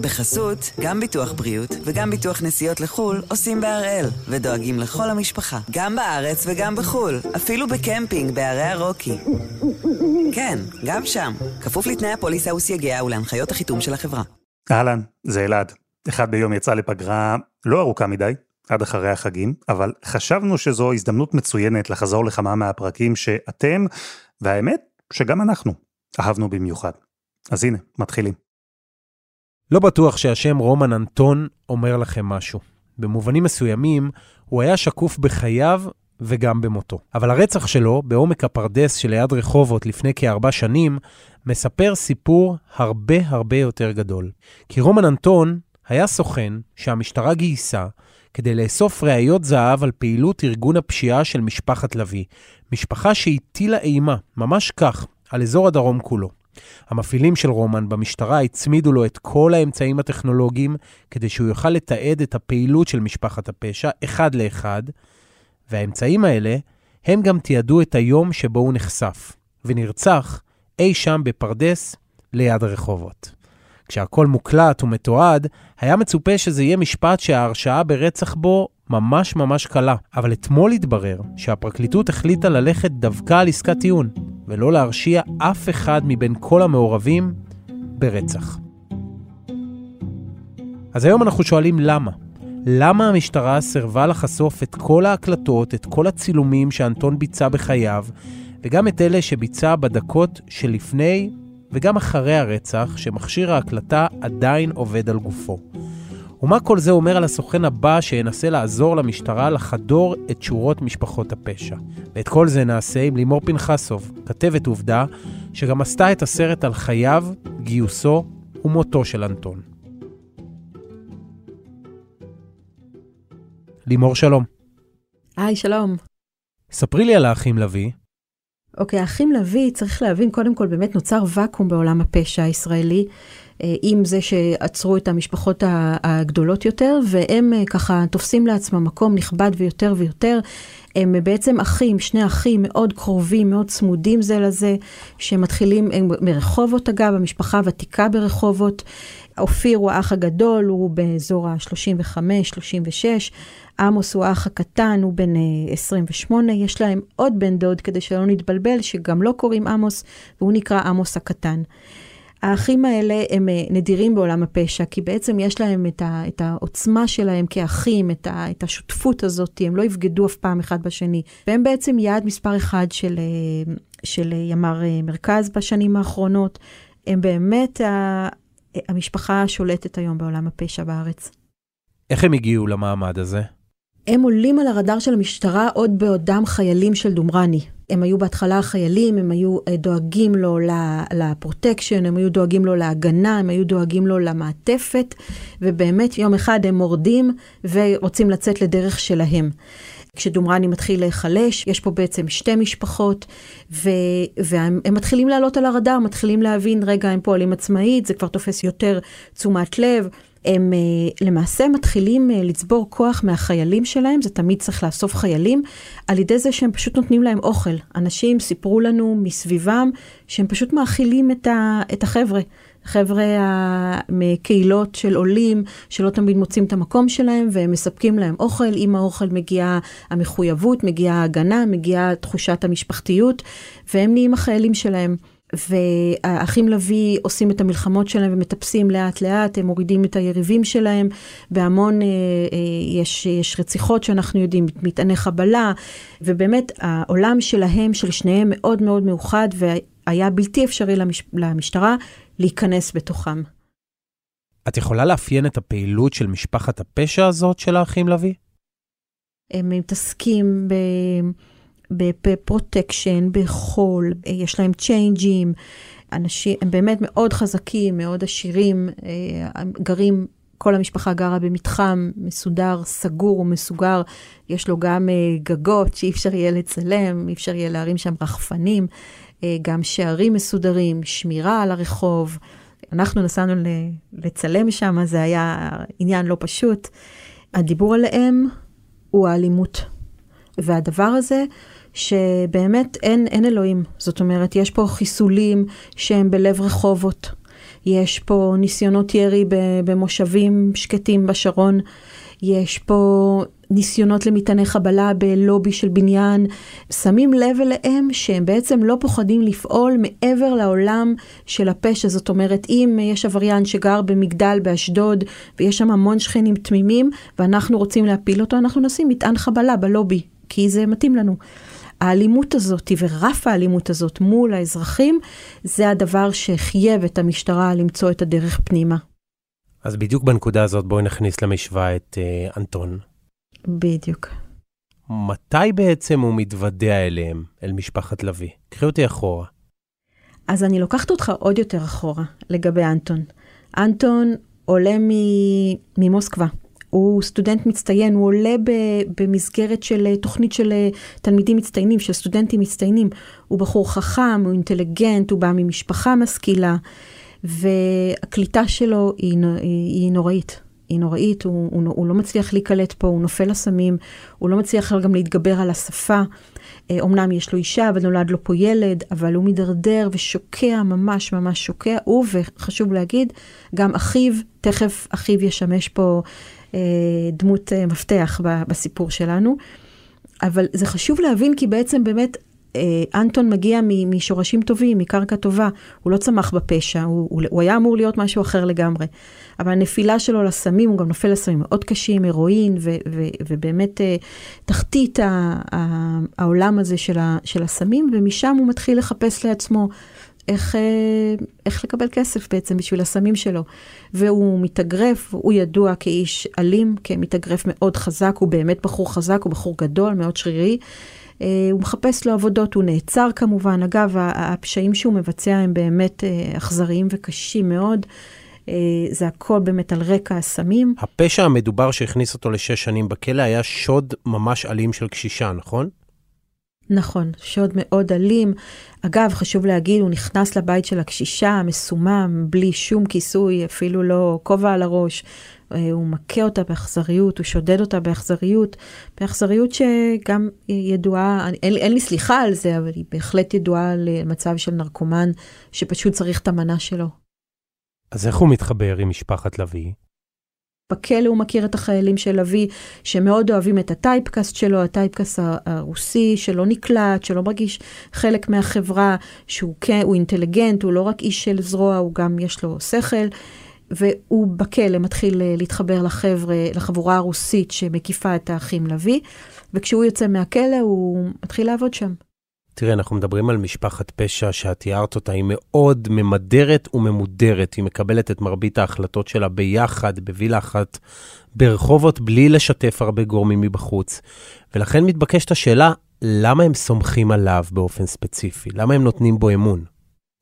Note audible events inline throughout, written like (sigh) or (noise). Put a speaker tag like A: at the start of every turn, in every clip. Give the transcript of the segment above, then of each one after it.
A: בחסות, גם ביטוח בריאות וגם ביטוח נסיעות לחו"ל עושים בהראל, ודואגים לכל המשפחה, גם בארץ וגם בחו"ל, אפילו בקמפינג בערי הרוקי. כן, גם שם, כפוף לתנאי הפוליסה וסייגיה ולהנחיות החיתום של החברה.
B: אהלן, זה אלעד. אחד ביום יצא לפגרה לא ארוכה מדי, עד אחרי החגים, אבל חשבנו שזו הזדמנות מצוינת לחזור לכמה מהפרקים שאתם, והאמת שגם אנחנו, אהבנו במיוחד. אז הנה, מתחילים.
C: לא בטוח שהשם רומן אנטון אומר לכם משהו. במובנים מסוימים, הוא היה שקוף בחייו וגם במותו. אבל הרצח שלו, בעומק הפרדס שליד רחובות לפני כארבע שנים, מספר סיפור הרבה הרבה יותר גדול. כי רומן אנטון היה סוכן שהמשטרה גייסה כדי לאסוף ראיות זהב על פעילות ארגון הפשיעה של משפחת לביא. משפחה שהטילה אימה, ממש כך, על אזור הדרום כולו. המפעילים של רומן במשטרה הצמידו לו את כל האמצעים הטכנולוגיים כדי שהוא יוכל לתעד את הפעילות של משפחת הפשע אחד לאחד, והאמצעים האלה, הם גם תיעדו את היום שבו הוא נחשף, ונרצח אי שם בפרדס ליד הרחובות. כשהכל מוקלט ומתועד, היה מצופה שזה יהיה משפט שההרשעה ברצח בו ממש ממש קלה. אבל אתמול התברר שהפרקליטות החליטה ללכת דווקא על עסקת טיעון, ולא להרשיע אף אחד מבין כל המעורבים ברצח. אז היום אנחנו שואלים למה. למה המשטרה סירבה לחשוף את כל ההקלטות, את כל הצילומים שאנטון ביצע בחייו, וגם את אלה שביצע בדקות שלפני וגם אחרי הרצח, שמכשיר ההקלטה עדיין עובד על גופו. ומה כל זה אומר על הסוכן הבא שינסה לעזור למשטרה לחדור את שורות משפחות הפשע. ואת כל זה נעשה עם לימור פנחסוב, כתבת עובדה, שגם עשתה את הסרט על חייו, גיוסו ומותו של אנטון. לימור, שלום.
D: היי, שלום.
C: ספרי לי על האחים לביא.
D: אוקיי, האחים לביא, צריך להבין, קודם כל באמת נוצר ואקום בעולם הפשע הישראלי. אה, עם זה שעצרו את המשפחות הגדולות יותר, והם אה, ככה תופסים לעצמם מקום נכבד ויותר ויותר. הם בעצם אחים, שני אחים מאוד קרובים, מאוד צמודים זה לזה, שמתחילים, הם מרחובות אגב, המשפחה ותיקה ברחובות. אופיר הוא האח הגדול, הוא באזור ה-35-36. עמוס הוא האח הקטן, הוא בן 28. יש להם עוד בן דוד, כדי שלא נתבלבל, שגם לא קוראים עמוס, והוא נקרא עמוס הקטן. האחים האלה הם אה, נדירים בעולם הפשע, כי בעצם יש להם את, ה, את העוצמה שלהם כאחים, את, ה, את השותפות הזאת, הם לא יבגדו אף פעם אחד בשני. והם בעצם יעד מספר אחד של, אה, של ימ"ר אה, מרכז בשנים האחרונות. הם באמת ה, המשפחה השולטת היום בעולם הפשע בארץ.
C: איך הם הגיעו למעמד הזה?
D: הם עולים על הרדאר של המשטרה עוד בעודם חיילים של דומרני. הם היו בהתחלה חיילים, הם היו אה, דואגים לו לפרוטקשן, הם היו דואגים לו להגנה, הם היו דואגים לו למעטפת, ובאמת יום אחד הם מורדים ורוצים לצאת לדרך שלהם. כשדומרני מתחיל להיחלש, יש פה בעצם שתי משפחות, ו- והם מתחילים לעלות על הרדאר, מתחילים להבין, רגע, הם פועלים עצמאית, זה כבר תופס יותר תשומת לב. הם uh, למעשה מתחילים uh, לצבור כוח מהחיילים שלהם, זה תמיד צריך לאסוף חיילים, על ידי זה שהם פשוט נותנים להם אוכל. אנשים סיפרו לנו מסביבם שהם פשוט מאכילים את, ה, את החבר'ה. חבר'ה מקהילות של עולים שלא תמיד מוצאים את המקום שלהם והם מספקים להם אוכל. עם האוכל מגיעה המחויבות, מגיעה ההגנה, מגיעה תחושת המשפחתיות, והם נהיים החיילים שלהם. והאחים לביא עושים את המלחמות שלהם ומטפסים לאט לאט, הם מורידים את היריבים שלהם, בהמון אה, אה, יש, יש רציחות שאנחנו יודעים, מטעני חבלה, ובאמת העולם שלהם, של שניהם מאוד מאוד מאוחד, והיה בלתי אפשרי למש, למשטרה להיכנס בתוכם.
C: את יכולה לאפיין את הפעילות של משפחת הפשע הזאת של האחים לביא?
D: הם מתעסקים ב... ב protection, בחול, יש להם צ'יינג'ים, אנשים, הם באמת מאוד חזקים, מאוד עשירים, אה, גרים, כל המשפחה גרה במתחם מסודר, סגור ומסוגר, יש לו גם אה, גגות שאי אפשר יהיה לצלם, אי אפשר יהיה להרים שם רחפנים, אה, גם שערים מסודרים, שמירה על הרחוב. אנחנו נסענו לצלם שם, זה היה עניין לא פשוט. הדיבור עליהם הוא האלימות. והדבר הזה שבאמת אין, אין אלוהים. זאת אומרת, יש פה חיסולים שהם בלב רחובות. יש פה ניסיונות ירי במושבים שקטים בשרון, יש פה ניסיונות למטעני חבלה בלובי של בניין, שמים לב אליהם שהם בעצם לא פוחדים לפעול מעבר לעולם של הפשע. זאת אומרת, אם יש עבריין שגר במגדל באשדוד ויש שם המון שכנים תמימים ואנחנו רוצים להפיל אותו, אנחנו נשים מטען חבלה בלובי, כי זה מתאים לנו. האלימות הזאת ורף האלימות הזאת מול האזרחים, זה הדבר שחייב את המשטרה למצוא את הדרך פנימה.
C: אז בדיוק בנקודה הזאת בואי נכניס למשוואה את uh, אנטון.
D: בדיוק.
C: מתי בעצם הוא מתוודע אליהם, אל משפחת לביא? קחי אותי אחורה.
D: אז אני לוקחת אותך עוד יותר אחורה לגבי אנטון. אנטון עולה ממוסקבה. הוא סטודנט מצטיין, הוא עולה במסגרת של תוכנית של תלמידים מצטיינים, של סטודנטים מצטיינים. הוא בחור חכם, הוא אינטליגנט, הוא בא ממשפחה משכילה, והקליטה שלו היא, היא נוראית. היא נוראית, הוא, הוא, הוא לא מצליח להיקלט פה, הוא נופל לסמים, הוא לא מצליח גם להתגבר על השפה. אומנם יש לו אישה, אבל נולד לו פה ילד, אבל הוא מידרדר ושוקע, ממש ממש שוקע. הוא, וחשוב להגיד, גם אחיו, תכף אחיו ישמש פה אה, דמות אה, מפתח בסיפור שלנו. אבל זה חשוב להבין כי בעצם באמת אה, אנטון מגיע משורשים טובים, מקרקע טובה, הוא לא צמח בפשע, הוא, הוא, היה אמור להיות משהו אחר לגמרי. אבל הנפילה שלו לסמים, הוא גם נופל לסמים מאוד קשים, הירואין, ו, ו, ובאמת אה, תחתית ה, ה, העולם הזה של, ה, של הסמים, ומשם הוא מתחיל לחפש לעצמו איך, אה, איך לקבל כסף בעצם בשביל הסמים שלו. והוא מתאגרף, הוא ידוע כאיש אלים, כמתאגרף מאוד חזק, הוא באמת בחור חזק, הוא בחור גדול, מאוד שרירי. אה, הוא מחפש לו עבודות, הוא נעצר כמובן. אגב, הפשעים שהוא מבצע הם באמת אה, אכזריים וקשים מאוד. זה הכל באמת על רקע הסמים.
C: הפשע המדובר שהכניס אותו לשש שנים בכלא היה שוד ממש אלים של קשישה, נכון?
D: נכון, שוד מאוד אלים. אגב, חשוב להגיד, הוא נכנס לבית של הקשישה, מסומם, בלי שום כיסוי, אפילו לא כובע על הראש. אה, הוא מכה אותה באכזריות, הוא שודד אותה באכזריות, באכזריות שגם ידועה, אין, אין לי סליחה על זה, אבל היא בהחלט ידועה למצב של נרקומן, שפשוט צריך את המנה שלו.
C: אז איך הוא מתחבר עם משפחת לביא?
D: בכלא הוא מכיר את החיילים של אבי, שמאוד אוהבים את הטייפקאסט שלו, הטייפקאסט הרוסי, שלא נקלט, שלא מרגיש חלק מהחברה, שהוא כן, הוא אינטליגנט, הוא לא רק איש של זרוע, הוא גם יש לו שכל. והוא בכלא מתחיל אה, להתחבר לחבר'ה, לחבורה הרוסית שמקיפה את האחים לביא, וכשהוא יוצא מהכלא הוא מתחיל לעבוד שם.
C: תראה, אנחנו מדברים על משפחת פשע שאת תיארת אותה, היא מאוד ממדרת וממודרת. היא מקבלת את מרבית ההחלטות שלה ביחד, בווילה אחת, ברחובות, בלי לשתף הרבה גורמים מבחוץ. ולכן מתבקשת השאלה, למה הם סומכים עליו באופן ספציפי? למה הם נותנים בו אמון?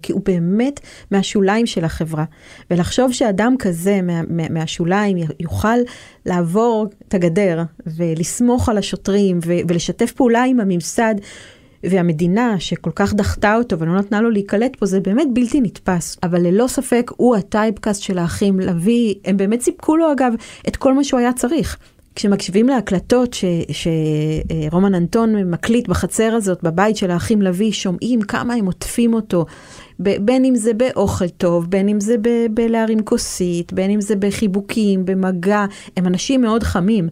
D: כי הוא באמת מהשוליים של החברה. ולחשוב שאדם כזה מה, מה, מהשוליים יוכל לעבור את הגדר ולסמוך על השוטרים ו, ולשתף פעולה עם הממסד והמדינה שכל כך דחתה אותו ולא נתנה לו להיקלט פה, זה באמת בלתי נתפס. אבל ללא ספק, הוא הטייפקאסט של האחים לביא, הם באמת סיפקו לו אגב את כל מה שהוא היה צריך. כשמקשיבים להקלטות שרומן אנטון מקליט בחצר הזאת, בבית של האחים לביא, שומעים כמה הם עוטפים אותו, בין אם זה באוכל טוב, בין אם זה בלהרים כוסית, בין אם זה בחיבוקים, במגע, הם אנשים מאוד חמים.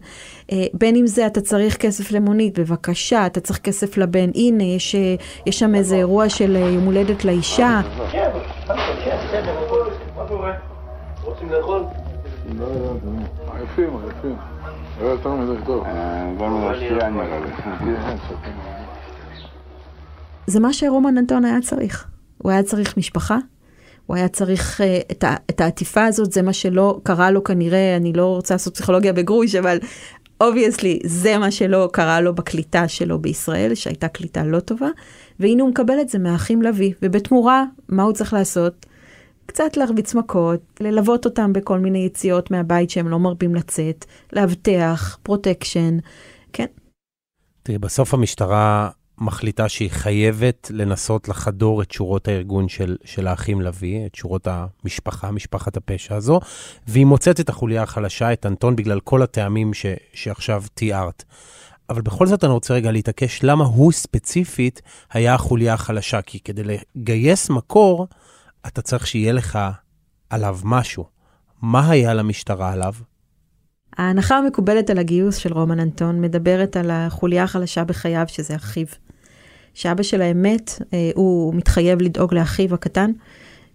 D: אה, בין אם זה אתה צריך כסף למונית, בבקשה, אתה צריך כסף לבן, הנה, יש, אה, יש שם איזה אירוע של אה, יום הולדת לאישה. זה מה שרומן אנטון היה צריך. הוא היה צריך משפחה, הוא היה צריך uh, את, את העטיפה הזאת, זה מה שלא קרה לו כנראה, אני לא רוצה לעשות פסיכולוגיה בגרוש, אבל obviously זה מה שלא קרה לו בקליטה שלו בישראל, שהייתה קליטה לא טובה, והנה הוא מקבל את זה מהאחים לביא, ובתמורה, מה הוא צריך לעשות? קצת להרביץ מכות, ללוות אותם בכל מיני יציאות מהבית שהם לא מרבים לצאת, לאבטח, protection, כן.
C: תראי, בסוף המשטרה מחליטה שהיא חייבת לנסות לחדור את שורות הארגון של, של האחים לביא, את שורות המשפחה, משפחת הפשע הזו, והיא מוצאת את החוליה החלשה, את אנטון, בגלל כל הטעמים ש, שעכשיו תיארת. אבל בכל זאת אני רוצה רגע להתעקש למה הוא ספציפית היה החוליה החלשה, כי כדי לגייס מקור, אתה צריך שיהיה לך עליו משהו. מה היה למשטרה עליו?
D: ההנחה המקובלת על הגיוס של רומן אנטון מדברת על החוליה החלשה בחייו, שזה אחיו. שאבא של האמת, אה, הוא מתחייב לדאוג לאחיו הקטן.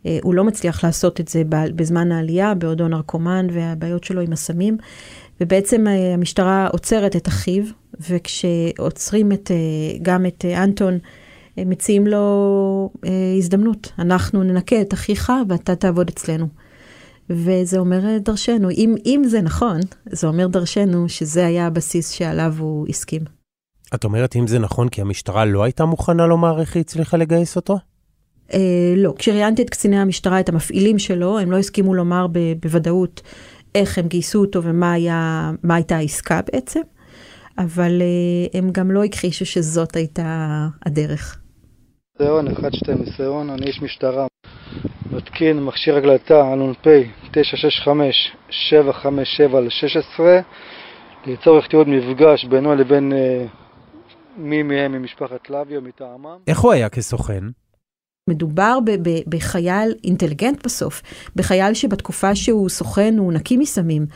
D: אה, הוא לא מצליח לעשות את זה בזמן העלייה, בעודו נרקומן והבעיות שלו עם הסמים. ובעצם אה, המשטרה עוצרת את אחיו, וכשעוצרים את, גם את אנטון, מציעים לו הזדמנות. אנחנו ננקה את אחיך ואתה תעבוד אצלנו. וזה אומר דרשנו. אם, אם זה נכון, זה אומר דרשנו שזה היה הבסיס שעליו הוא הסכים.
C: את אומרת אם זה נכון כי המשטרה לא הייתה מוכנה לומר איך היא הצליחה לגייס אותו?
D: אה, לא, כשראיינתי את קציני המשטרה, את המפעילים שלו, הם לא הסכימו לומר ב- בוודאות איך הם גייסו אותו ומה היה, הייתה העסקה בעצם, אבל אה, הם גם לא הכחישו שזאת הייתה הדרך.
E: ניסיון, 1-2 ניסיון, אני איש משטרה. מתקין מכשיר הקלטה, נ"פ 965-757-16 לצורך תיעוד מפגש בינו לבין אה, מי מהם ממשפחת לוי או מטעמם.
C: איך הוא היה כסוכן?
D: מדובר בחייל אינטליגנט בסוף, בחייל שבתקופה שהוא סוכן הוא נקי מסמים,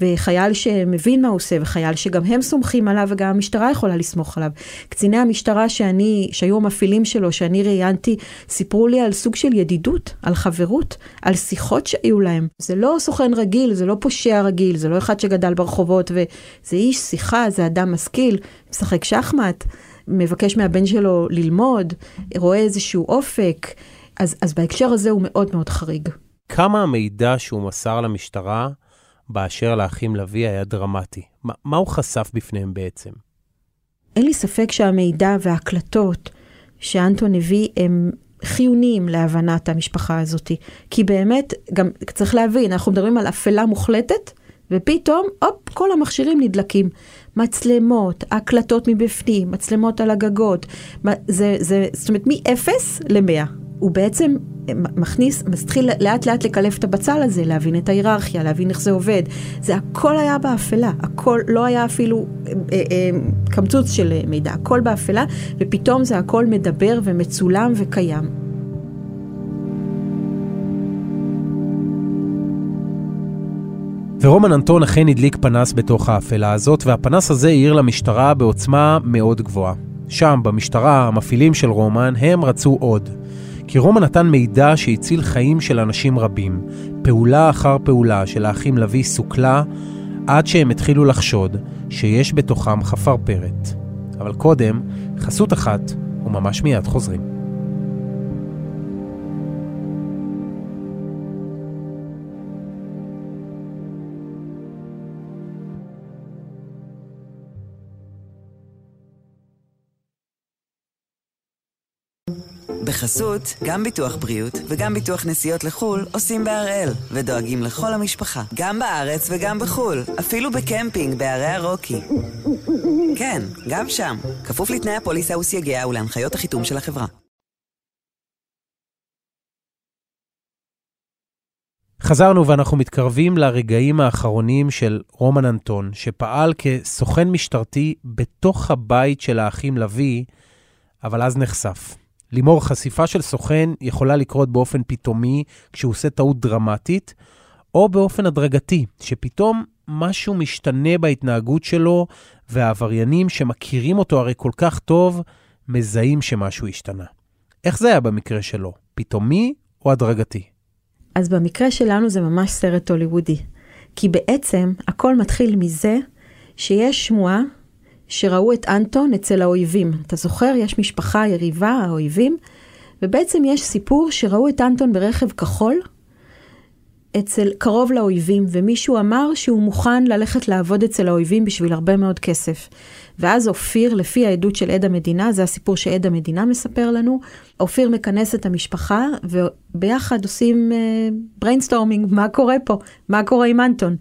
D: וחייל שמבין מה הוא עושה, וחייל שגם הם סומכים עליו וגם המשטרה יכולה לסמוך עליו. קציני המשטרה שאני, שהיו המפעילים שלו, שאני ראיינתי, סיפרו לי על סוג של ידידות, על חברות, על שיחות שהיו להם. זה לא סוכן רגיל, זה לא פושע רגיל, זה לא אחד שגדל ברחובות, וזה איש שיחה, זה אדם משכיל, משחק שחמט. מבקש מהבן שלו ללמוד, רואה איזשהו אופק, אז, אז בהקשר הזה הוא מאוד מאוד חריג.
C: כמה המידע שהוא מסר למשטרה באשר לאחים לביא היה דרמטי? מה, מה הוא חשף בפניהם בעצם?
D: אין לי ספק שהמידע וההקלטות שאנטון הביא הם חיוניים להבנת המשפחה הזאת. כי באמת, גם צריך להבין, אנחנו מדברים על אפלה מוחלטת, ופתאום, הופ, כל המכשירים נדלקים. מצלמות, הקלטות מבפנים, מצלמות על הגגות, זה, זה, זאת אומרת, מ-0 ל-100. הוא בעצם מכניס, מתחיל לאט לאט לקלף את הבצל הזה, להבין את ההיררכיה, להבין איך זה עובד. זה הכל היה באפלה, הכל לא היה אפילו אה, אה, קמצוץ של מידע, הכל באפלה, ופתאום זה הכל מדבר ומצולם וקיים.
C: ורומן אנטון אכן הדליק פנס בתוך האפלה הזאת, והפנס הזה העיר למשטרה בעוצמה מאוד גבוהה. שם, במשטרה, המפעילים של רומן, הם רצו עוד. כי רומן נתן מידע שהציל חיים של אנשים רבים. פעולה אחר פעולה של האחים לביא סוכלה, עד שהם התחילו לחשוד שיש בתוכם חפרפרת. אבל קודם, חסות אחת, וממש מיד חוזרים.
A: בחסות, גם ביטוח בריאות וגם ביטוח נסיעות לחו"ל עושים בהראל, ודואגים לכל המשפחה, גם בארץ וגם בחו"ל, אפילו בקמפינג בערי הרוקי. כן, גם שם, כפוף לתנאי הפוליסה וסייגיה ולהנחיות החיתום של החברה.
C: חזרנו ואנחנו מתקרבים לרגעים האחרונים של רומן אנטון, שפעל כסוכן משטרתי בתוך הבית של האחים לביא, אבל אז נחשף. לימור, חשיפה של סוכן יכולה לקרות באופן פתאומי, כשהוא עושה טעות דרמטית, או באופן הדרגתי, שפתאום משהו משתנה בהתנהגות שלו, והעבריינים שמכירים אותו הרי כל כך טוב, מזהים שמשהו השתנה. איך זה היה במקרה שלו? פתאומי או הדרגתי?
D: אז במקרה שלנו זה ממש סרט הוליוודי. כי בעצם הכל מתחיל מזה שיש שמועה שראו את אנטון אצל האויבים. אתה זוכר? יש משפחה יריבה, האויבים, ובעצם יש סיפור שראו את אנטון ברכב כחול אצל קרוב לאויבים, ומישהו אמר שהוא מוכן ללכת לעבוד אצל האויבים בשביל הרבה מאוד כסף. ואז אופיר, לפי העדות של עד המדינה, זה הסיפור שעד המדינה מספר לנו, אופיר מכנס את המשפחה, וביחד עושים brainstorming, uh, מה קורה פה? מה קורה עם אנטון?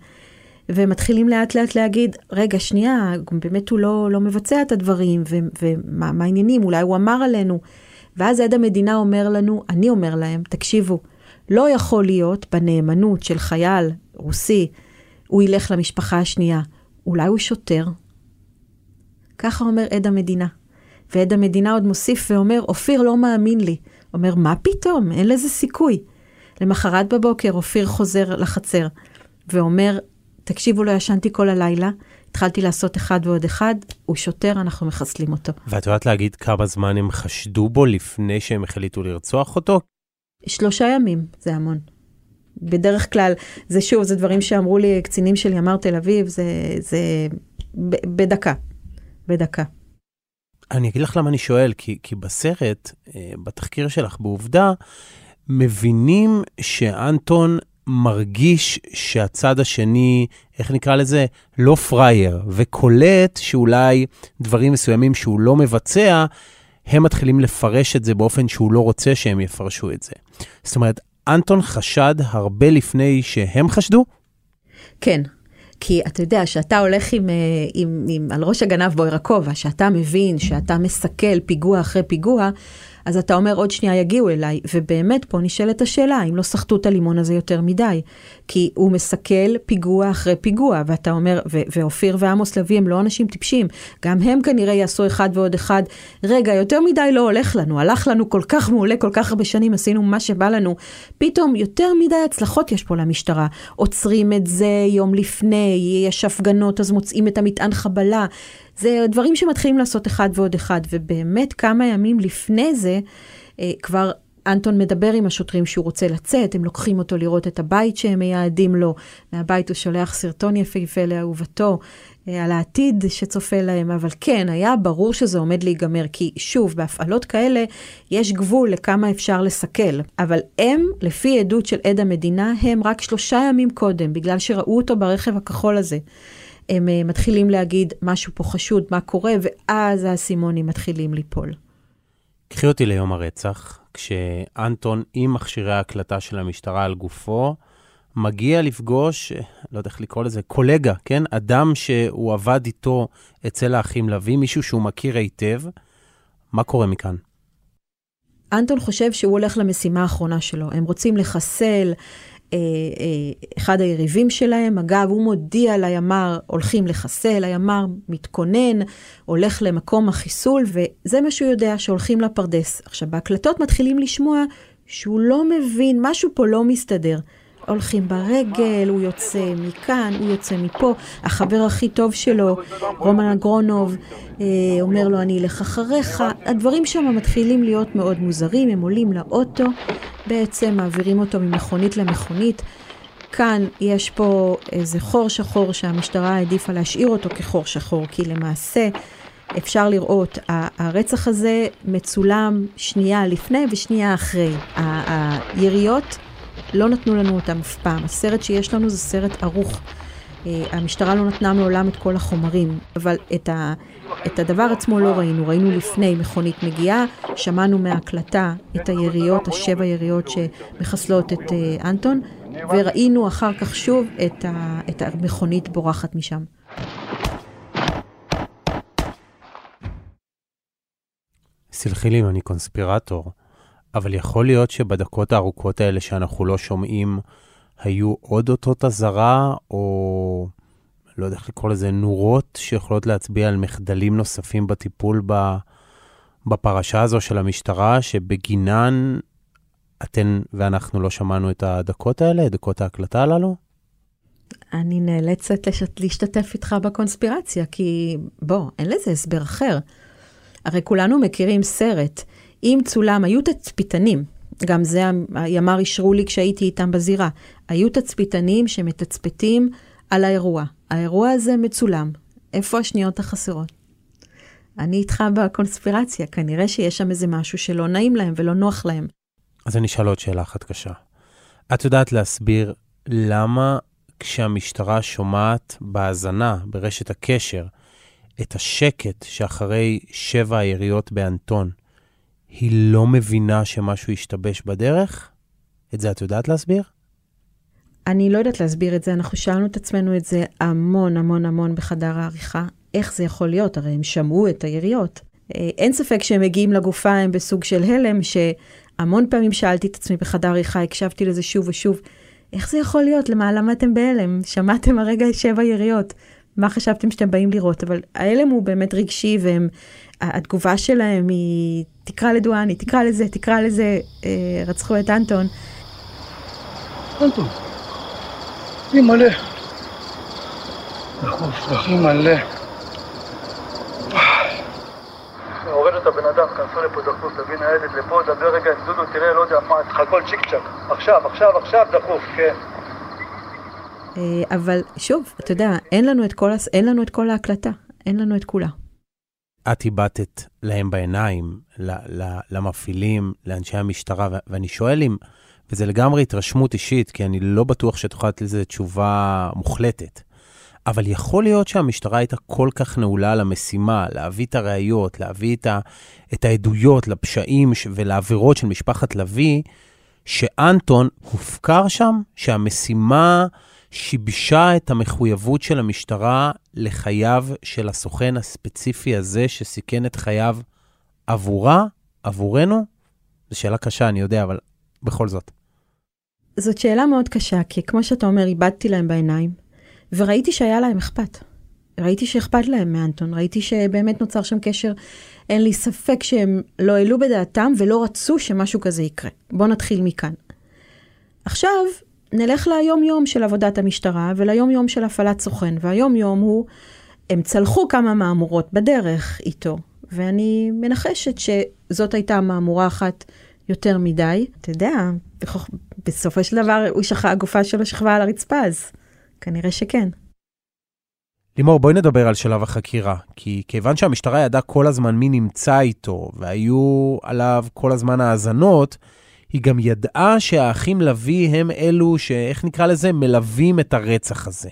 D: ומתחילים לאט לאט להגיד, רגע, שנייה, באמת הוא לא, לא מבצע את הדברים, ומה העניינים, אולי הוא אמר עלינו. ואז עד המדינה אומר לנו, אני אומר להם, תקשיבו, לא יכול להיות בנאמנות של חייל רוסי, הוא ילך למשפחה השנייה, אולי הוא שוטר. ככה אומר עד המדינה. ועד המדינה עוד מוסיף ואומר, אופיר לא מאמין לי. אומר, מה פתאום? אין לזה סיכוי. למחרת בבוקר אופיר חוזר לחצר ואומר, תקשיבו, לא ישנתי כל הלילה, התחלתי לעשות אחד ועוד אחד, הוא שוטר, אנחנו מחסלים אותו.
C: ואת יודעת להגיד כמה זמן הם חשדו בו לפני שהם החליטו לרצוח אותו?
D: שלושה ימים, זה המון. בדרך כלל, זה שוב, זה דברים שאמרו לי קצינים של ימ"ר תל אביב, זה, זה ב, בדקה, בדקה.
C: אני אגיד לך למה אני שואל, כי, כי בסרט, אה, בתחקיר שלך בעובדה, מבינים שאנטון מרגיש שהצד השני, איך נקרא לזה? לא פראייר, וקולט שאולי דברים מסוימים שהוא לא מבצע, הם מתחילים לפרש את זה באופן שהוא לא רוצה שהם יפרשו את זה. זאת אומרת, אנטון חשד הרבה לפני שהם חשדו?
D: כן, כי אתה יודע, שאתה הולך עם, אה, עם, עם, על ראש הגנב בוער הכובע, שאתה מבין, שאתה מסכל פיגוע אחרי פיגוע, אז אתה אומר, עוד שנייה יגיעו אליי. ובאמת, פה נשאלת השאלה, האם לא סחטו את הלימון הזה יותר מדי? כי הוא מסכל פיגוע אחרי פיגוע, ואתה אומר, ואופיר ועמוס לביא הם לא אנשים טיפשים, גם הם כנראה יעשו אחד ועוד אחד. רגע, יותר מדי לא הולך לנו, הלך לנו כל כך מעולה, כל כך הרבה שנים, עשינו מה שבא לנו. פתאום יותר מדי הצלחות יש פה למשטרה. עוצרים את זה יום לפני, יש הפגנות, אז מוצאים את המטען חבלה. זה דברים שמתחילים לעשות אחד ועוד אחד, ובאמת כמה ימים לפני זה, אה, כבר אנטון מדבר עם השוטרים שהוא רוצה לצאת, הם לוקחים אותו לראות את הבית שהם מייעדים לו. מהבית הוא שולח סרטון יפהפה לאהובתו אה, על העתיד שצופה להם, אבל כן, היה ברור שזה עומד להיגמר, כי שוב, בהפעלות כאלה יש גבול לכמה אפשר לסכל. אבל הם, לפי עדות של עד המדינה, הם רק שלושה ימים קודם, בגלל שראו אותו ברכב הכחול הזה. הם uh, מתחילים להגיד משהו פה חשוד, מה קורה, ואז האסימונים מתחילים ליפול.
C: קחי אותי ליום הרצח, כשאנטון עם מכשירי ההקלטה של המשטרה על גופו, מגיע לפגוש, לא יודע איך לקרוא לזה, קולגה, כן? אדם שהוא עבד איתו אצל האחים לביא, מישהו שהוא מכיר היטב. מה קורה מכאן?
D: אנטון חושב שהוא הולך למשימה האחרונה שלו. הם רוצים לחסל אה, אה, אחד היריבים שלהם. אגב, הוא מודיע לימ"ר, הולכים לחסל, הימ"ר מתכונן, הולך למקום החיסול, וזה מה שהוא יודע, שהולכים לפרדס. עכשיו, בהקלטות מתחילים לשמוע שהוא לא מבין, משהו פה לא מסתדר. הולכים ברגל, הוא יוצא מכאן, הוא יוצא מפה. החבר הכי טוב שלו, רומן אגרונוב, אה, אומר לו, אני אלך אחריך. הדברים שם מתחילים להיות מאוד מוזרים, הם עולים לאוטו, בעצם מעבירים אותו ממכונית למכונית. כאן יש פה איזה חור שחור שהמשטרה העדיפה להשאיר אותו כחור שחור, כי למעשה אפשר לראות, הרצח הזה מצולם שנייה לפני ושנייה אחרי. היריות לא נתנו לנו אותם אף פעם. הסרט שיש לנו זה סרט ערוך. אה, המשטרה לא נתנה מעולם את כל החומרים, אבל את, ה, את הדבר עצמו לא ראינו. ראינו לפני מכונית מגיעה, שמענו מההקלטה את היריות, השבע יריות שמחסלות את uh, אנטון, וראינו אחר כך שוב את, ה, את המכונית בורחת משם.
C: סלחי לי אם אני קונספירטור, אבל יכול להיות שבדקות הארוכות האלה שאנחנו לא שומעים, היו עוד אותות אזהרה, או לא יודע איך לקרוא לזה, נורות שיכולות להצביע על מחדלים נוספים בטיפול ב, בפרשה הזו של המשטרה, שבגינן אתן ואנחנו לא שמענו את הדקות האלה, דקות ההקלטה הללו?
D: אני נאלצת לשת, להשתתף איתך בקונספירציה, כי בוא, אין לזה הסבר אחר. הרי כולנו מכירים סרט אם צולם, היו תצפיתנים, גם זה הימ"ר אישרו לי כשהייתי איתם בזירה, היו תצפיתנים שמתצפתים על האירוע. האירוע הזה מצולם. איפה השניות החסרות? אני איתך בקונספירציה, כנראה שיש שם איזה משהו שלא נעים להם ולא נוח להם.
C: אז אני אשאל עוד שאלה אחת קשה. את יודעת להסביר למה כשהמשטרה שומעת בהאזנה, ברשת הקשר, את השקט שאחרי שבע היריות באנטון, היא לא מבינה שמשהו השתבש בדרך? את זה את יודעת להסביר?
D: אני לא יודעת להסביר את זה, אנחנו שאלנו את עצמנו את זה המון המון המון בחדר העריכה. איך זה יכול להיות? הרי הם שמעו את היריות. אה, אין ספק שהם מגיעים לגופה, הם בסוג של הלם, שהמון פעמים שאלתי את עצמי בחדר עריכה, הקשבתי לזה שוב ושוב. איך זה יכול להיות? למה למדתם בהלם? שמעתם הרגע שבע יריות. מה חשבתם שאתם באים לראות? אבל ההלם הוא באמת רגשי, והם התגובה שלהם היא, תקרא לדואני, תקרא לזה, תקרא לזה, אה, רצחו את אנטון.
E: אנטון, היא מלא. דחוף, דחי מלא. הורד את הבן אדם, כנסו לפה דחוף, תביא ניידת לפה, דבר רגע עם דודו, תראה, לא יודע מה, צריך הכל צ'יק צ'אק. עכשיו, עכשיו, עכשיו, דחוף, כן.
D: אה, אבל שוב, אתה יודע, אין לנו את כל, אין לנו את כל ההקלטה, אין לנו את כולה.
C: את הבטת להם בעיניים, למפעילים, לאנשי המשטרה, ואני שואל אם, וזה לגמרי התרשמות אישית, כי אני לא בטוח שתוכל לתת לזה תשובה מוחלטת, אבל יכול להיות שהמשטרה הייתה כל כך נעולה על המשימה, להביא את הראיות, להביא את, ה- את העדויות לפשעים ולעבירות של משפחת לביא, שאנטון הופקר שם, שהמשימה שיבשה את המחויבות של המשטרה לחייו של הסוכן הספציפי הזה שסיכן את חייו עבורה, עבורנו? זו שאלה קשה, אני יודע, אבל בכל זאת.
D: זאת שאלה מאוד קשה, כי כמו שאתה אומר, איבדתי להם בעיניים, וראיתי שהיה להם אכפת. ראיתי שאכפת להם מאנטון, ראיתי שבאמת נוצר שם קשר. אין לי ספק שהם לא העלו בדעתם ולא רצו שמשהו כזה יקרה. בואו נתחיל מכאן. עכשיו, נלך ליום-יום של עבודת המשטרה וליום-יום של הפעלת סוכן, והיום-יום הוא, הם צלחו כמה מהמורות בדרך איתו, ואני מנחשת שזאת הייתה מהמורה אחת יותר מדי. אתה יודע, בסופו של דבר הוא שכב, הגופה שלו שכבה על הרצפה, אז כנראה שכן.
C: לימור, בואי נדבר על שלב החקירה, כי כיוון שהמשטרה ידעה כל הזמן מי נמצא איתו, והיו עליו כל הזמן האזנות, היא גם ידעה שהאחים לביא הם אלו שאיך נקרא לזה? מלווים את הרצח הזה.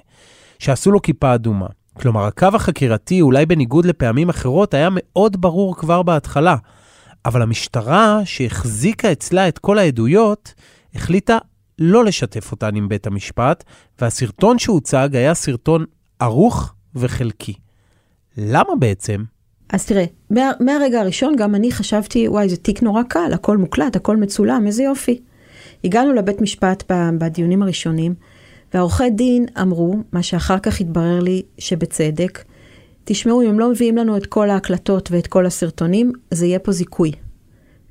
C: שעשו לו כיפה אדומה. כלומר, הקו החקירתי, אולי בניגוד לפעמים אחרות, היה מאוד ברור כבר בהתחלה. אבל המשטרה, שהחזיקה אצלה את כל העדויות, החליטה לא לשתף אותן עם בית המשפט, והסרטון שהוצג היה סרטון ערוך וחלקי. למה בעצם?
D: אז תראה, מה, מהרגע הראשון גם אני חשבתי, וואי, זה תיק נורא קל, הכל מוקלט, הכל מצולם, איזה יופי. הגענו לבית משפט בדיונים הראשונים, והעורכי דין אמרו, מה שאחר כך התברר לי שבצדק, תשמעו, אם הם לא מביאים לנו את כל ההקלטות ואת כל הסרטונים, זה יהיה פה זיכוי.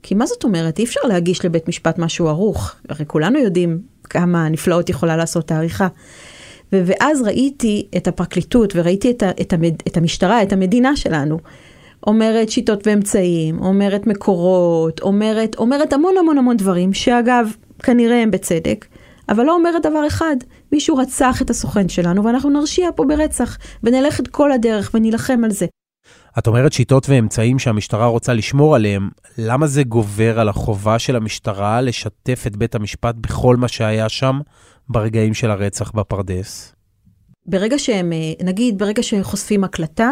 D: כי מה זאת אומרת? אי אפשר להגיש לבית משפט משהו ערוך. הרי כולנו יודעים כמה נפלאות יכולה לעשות העריכה. ואז ראיתי את הפרקליטות וראיתי את, ה- את, המד, את המשטרה, את המדינה שלנו, אומרת שיטות ואמצעים, אומרת מקורות, אומרת, אומרת המון המון המון דברים, שאגב, כנראה הם בצדק, אבל לא אומרת דבר אחד, מישהו רצח את הסוכן שלנו ואנחנו נרשיע פה ברצח, ונלך את כל הדרך ונילחם על זה.
C: את אומרת שיטות ואמצעים שהמשטרה רוצה לשמור עליהם, למה זה גובר על החובה של המשטרה לשתף את בית המשפט בכל מה שהיה שם ברגעים של הרצח בפרדס?
D: ברגע שהם, אה, נגיד, ברגע שהם חושפים הקלטה,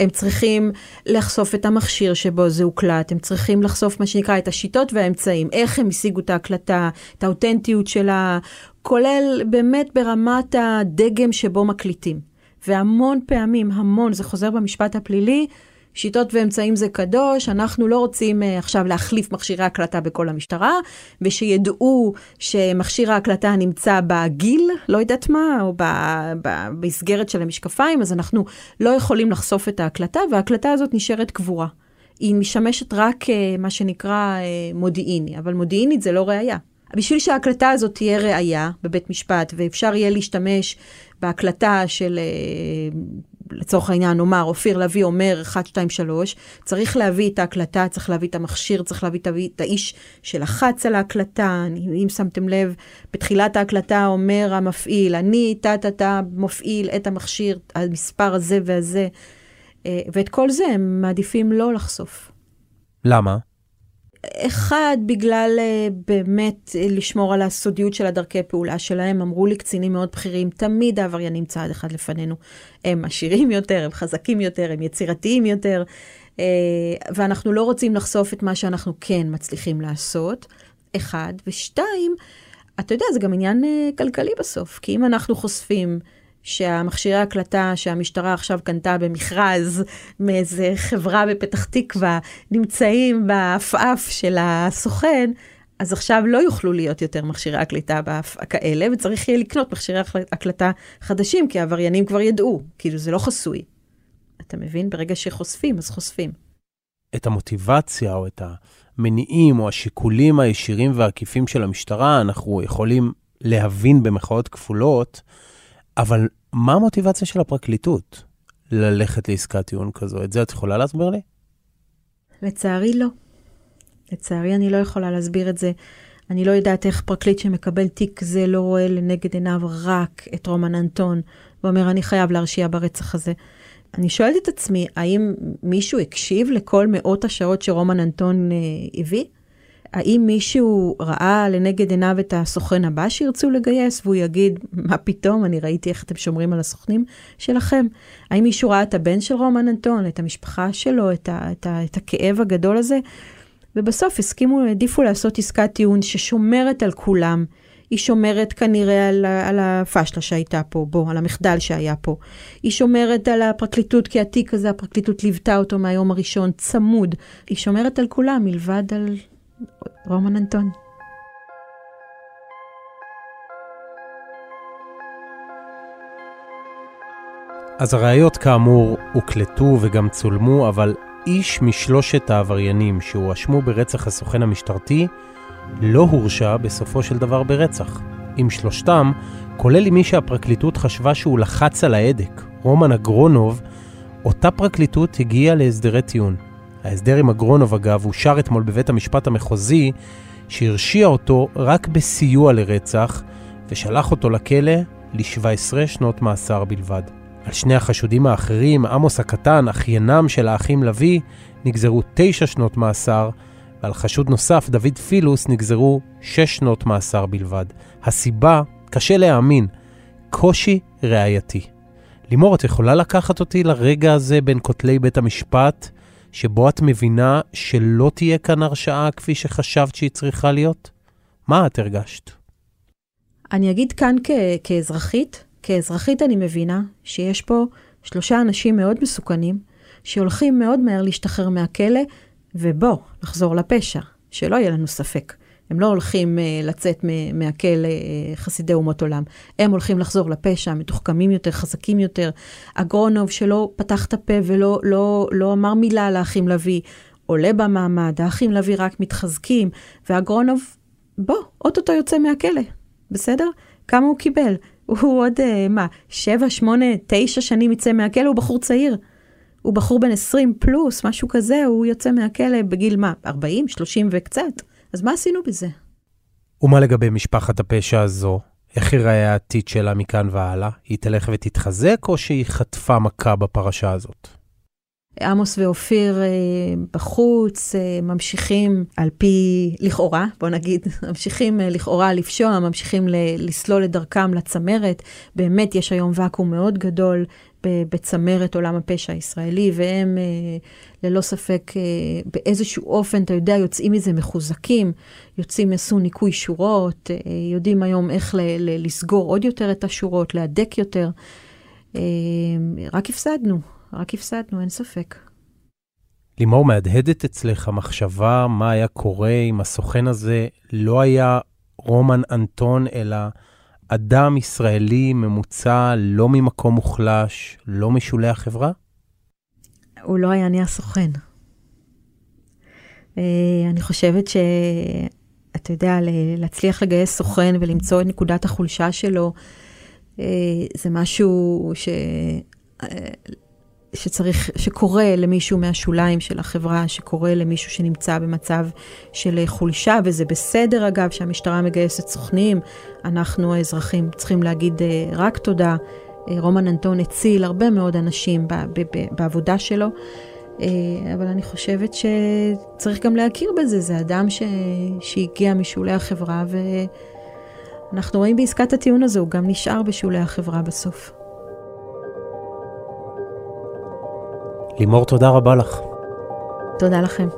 D: הם צריכים לחשוף את המכשיר שבו זה הוקלט, הם צריכים לחשוף מה שנקרא את השיטות והאמצעים, איך הם השיגו את ההקלטה, את האותנטיות שלה, כולל באמת ברמת הדגם שבו מקליטים. והמון פעמים, המון, זה חוזר במשפט הפלילי, שיטות ואמצעים זה קדוש, אנחנו לא רוצים uh, עכשיו להחליף מכשירי הקלטה בכל המשטרה, ושידעו שמכשיר ההקלטה נמצא בגיל, לא יודעת מה, או במסגרת של המשקפיים, אז אנחנו לא יכולים לחשוף את ההקלטה, וההקלטה הזאת נשארת קבורה. היא משמשת רק uh, מה שנקרא uh, מודיעיני, אבל מודיעינית זה לא ראייה. בשביל שההקלטה הזאת תהיה ראייה בבית משפט, ואפשר יהיה להשתמש בהקלטה של, לצורך העניין, נאמר, אופיר לביא אומר 1, 2, 3, צריך להביא את ההקלטה, צריך להביא את המכשיר, צריך להביא את האיש שלחץ על ההקלטה. אם שמתם לב, בתחילת ההקלטה אומר המפעיל, אני, טה-טה-טה, מפעיל את המכשיר, המספר הזה והזה, אה, ואת כל זה הם מעדיפים לא לחשוף.
C: למה?
D: אחד, בגלל uh, באמת uh, לשמור על הסודיות של הדרכי פעולה שלהם, אמרו לי קצינים מאוד בכירים, תמיד העבריינים צעד אחד לפנינו. הם עשירים יותר, הם חזקים יותר, הם יצירתיים יותר, uh, ואנחנו לא רוצים לחשוף את מה שאנחנו כן מצליחים לעשות, אחד. ושתיים, אתה יודע, זה גם עניין כלכלי בסוף, כי אם אנחנו חושפים שהמכשירי הקלטה שהמשטרה עכשיו קנתה במכרז מאיזה חברה בפתח תקווה נמצאים בעפעף של הסוכן, אז עכשיו לא יוכלו להיות יותר מכשירי הקליטה כאלה, וצריך יהיה לקנות מכשירי הקלטה חדשים, כי העבריינים כבר ידעו, כאילו זה לא חסוי. אתה מבין? ברגע שחושפים, אז חושפים.
C: את המוטיבציה או את המניעים או השיקולים הישירים והעקיפים של המשטרה אנחנו יכולים להבין במחאות כפולות, אבל מה המוטיבציה של הפרקליטות ללכת לעסקת טיעון כזו? את זה את יכולה להסביר לי?
D: לצערי לא. לצערי אני לא יכולה להסביר את זה. אני לא יודעת איך פרקליט שמקבל תיק כזה לא רואה לנגד עיניו רק את רומן אנטון, ואומר, אני חייב להרשיע ברצח הזה. אני שואלת את עצמי, האם מישהו הקשיב לכל מאות השעות שרומן אנטון אה, הביא? האם מישהו ראה לנגד עיניו את הסוכן הבא שירצו לגייס, והוא יגיד, מה פתאום, אני ראיתי איך אתם שומרים על הסוכנים שלכם? האם מישהו ראה את הבן של רומן אנטון, את המשפחה שלו, את, ה, את, ה, את הכאב הגדול הזה? ובסוף הסכימו, העדיפו לעשות עסקת טיעון ששומרת על כולם. היא שומרת כנראה על, על הפשלה שהייתה פה, בוא, על המחדל שהיה פה. היא שומרת על הפרקליטות, כי התיק הזה, הפרקליטות ליוותה אותו מהיום הראשון, צמוד. היא שומרת על כולם, מלבד על רומן אנטון.
C: אז הראיות כאמור הוקלטו וגם צולמו, אבל איש משלושת העבריינים שהואשמו ברצח הסוכן המשטרתי לא הורשע בסופו של דבר ברצח. עם שלושתם, כולל עם מי שהפרקליטות חשבה שהוא לחץ על ההדק, רומן אגרונוב, אותה פרקליטות הגיעה להסדרי טיעון. ההסדר עם אגרונוב, אגב, אושר אתמול בבית המשפט המחוזי, שהרשיע אותו רק בסיוע לרצח, ושלח אותו לכלא ל-17 שנות מאסר בלבד. על שני החשודים האחרים, עמוס הקטן, אחיינם של האחים לביא, נגזרו תשע שנות מאסר, ועל חשוד נוסף, דוד פילוס, נגזרו שש שנות מאסר בלבד. הסיבה, קשה להאמין, קושי ראייתי. לימור, את יכולה לקחת אותי לרגע הזה בין כותלי בית המשפט, שבו את מבינה שלא תהיה כאן הרשעה כפי שחשבת שהיא צריכה להיות? מה את הרגשת?
D: אני אגיד כאן כ- כאזרחית, כאזרחית אני מבינה שיש פה שלושה אנשים מאוד מסוכנים, שהולכים מאוד מהר להשתחרר מהכלא, ובוא, לחזור לפשע, שלא יהיה לנו ספק. הם לא הולכים uh, לצאת מהכלא uh, חסידי אומות עולם. הם הולכים לחזור לפשע, מתוחכמים יותר, חזקים יותר. אגרונוב, שלא פתח את הפה ולא לא, לא אמר מילה לאחים לביא, עולה במעמד, האחים לביא רק מתחזקים, ואגרונוב, בוא, אוטוטו יוצא מהכלא, בסדר? כמה הוא קיבל? הוא עוד, uh, מה, שבע, שמונה, תשע שנים יצא מהכלא, הוא בחור צעיר. הוא בחור בן 20 פלוס, משהו כזה, הוא יוצא מהכלא בגיל מה, 40, 30 וקצת. אז מה עשינו בזה?
C: ומה לגבי משפחת הפשע הזו? איך ייראה העתיד שלה מכאן והלאה? היא תלך ותתחזק, או שהיא חטפה מכה בפרשה הזאת?
D: עמוס ואופיר אה, בחוץ, אה, ממשיכים על פי, לכאורה, בוא נגיד, (laughs) ממשיכים אה, לכאורה לפשוע, ממשיכים לסלול את דרכם לצמרת. באמת, יש היום ואקום מאוד גדול בצמרת עולם הפשע הישראלי, והם ללא ספק באיזשהו אופן, אתה יודע, יוצאים מזה מחוזקים, יוצאים, עשו ניקוי שורות, יודעים היום איך לסגור עוד יותר את השורות, להדק יותר. רק הפסדנו. רק הפסדנו, אין ספק.
C: לימור, מהדהדת אצלך המחשבה מה היה קורה אם הסוכן הזה לא היה רומן אנטון, אלא אדם ישראלי ממוצע, לא ממקום מוחלש, לא משולי החברה?
D: הוא לא היה נהיה סוכן. אה, אני חושבת שאתה יודע, להצליח לגייס סוכן ולמצוא את נקודת החולשה שלו, אה, זה משהו ש... אה, שצריך, שקורה למישהו מהשוליים של החברה, שקורה למישהו שנמצא במצב של חולשה, וזה בסדר אגב שהמשטרה מגייסת סוכנים, אנחנו האזרחים צריכים להגיד אה, רק תודה. אה, רומן אנטון הציל הרבה מאוד אנשים בעבודה שלו, אה, אבל אני חושבת שצריך גם להכיר בזה, זה אדם ש... שהגיע משולי החברה, ואנחנו רואים בעסקת הטיעון הזו, הוא גם נשאר בשולי החברה בסוף.
C: לימור, תודה רבה לך.
D: תודה לכם.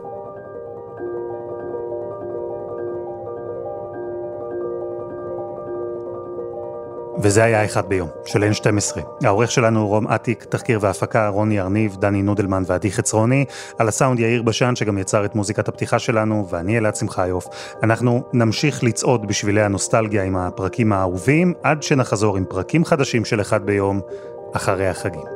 B: וזה היה אחד ביום, של N12. העורך שלנו הוא רום אטיק, תחקיר והפקה רוני ארניב, דני נודלמן ועדי חצרוני, על הסאונד יאיר בשן שגם יצר את מוזיקת הפתיחה שלנו, ואני אלעד שמחיוף. אנחנו נמשיך לצעוד בשבילי הנוסטלגיה עם הפרקים האהובים, עד שנחזור עם פרקים חדשים של אחד ביום, אחרי החגים.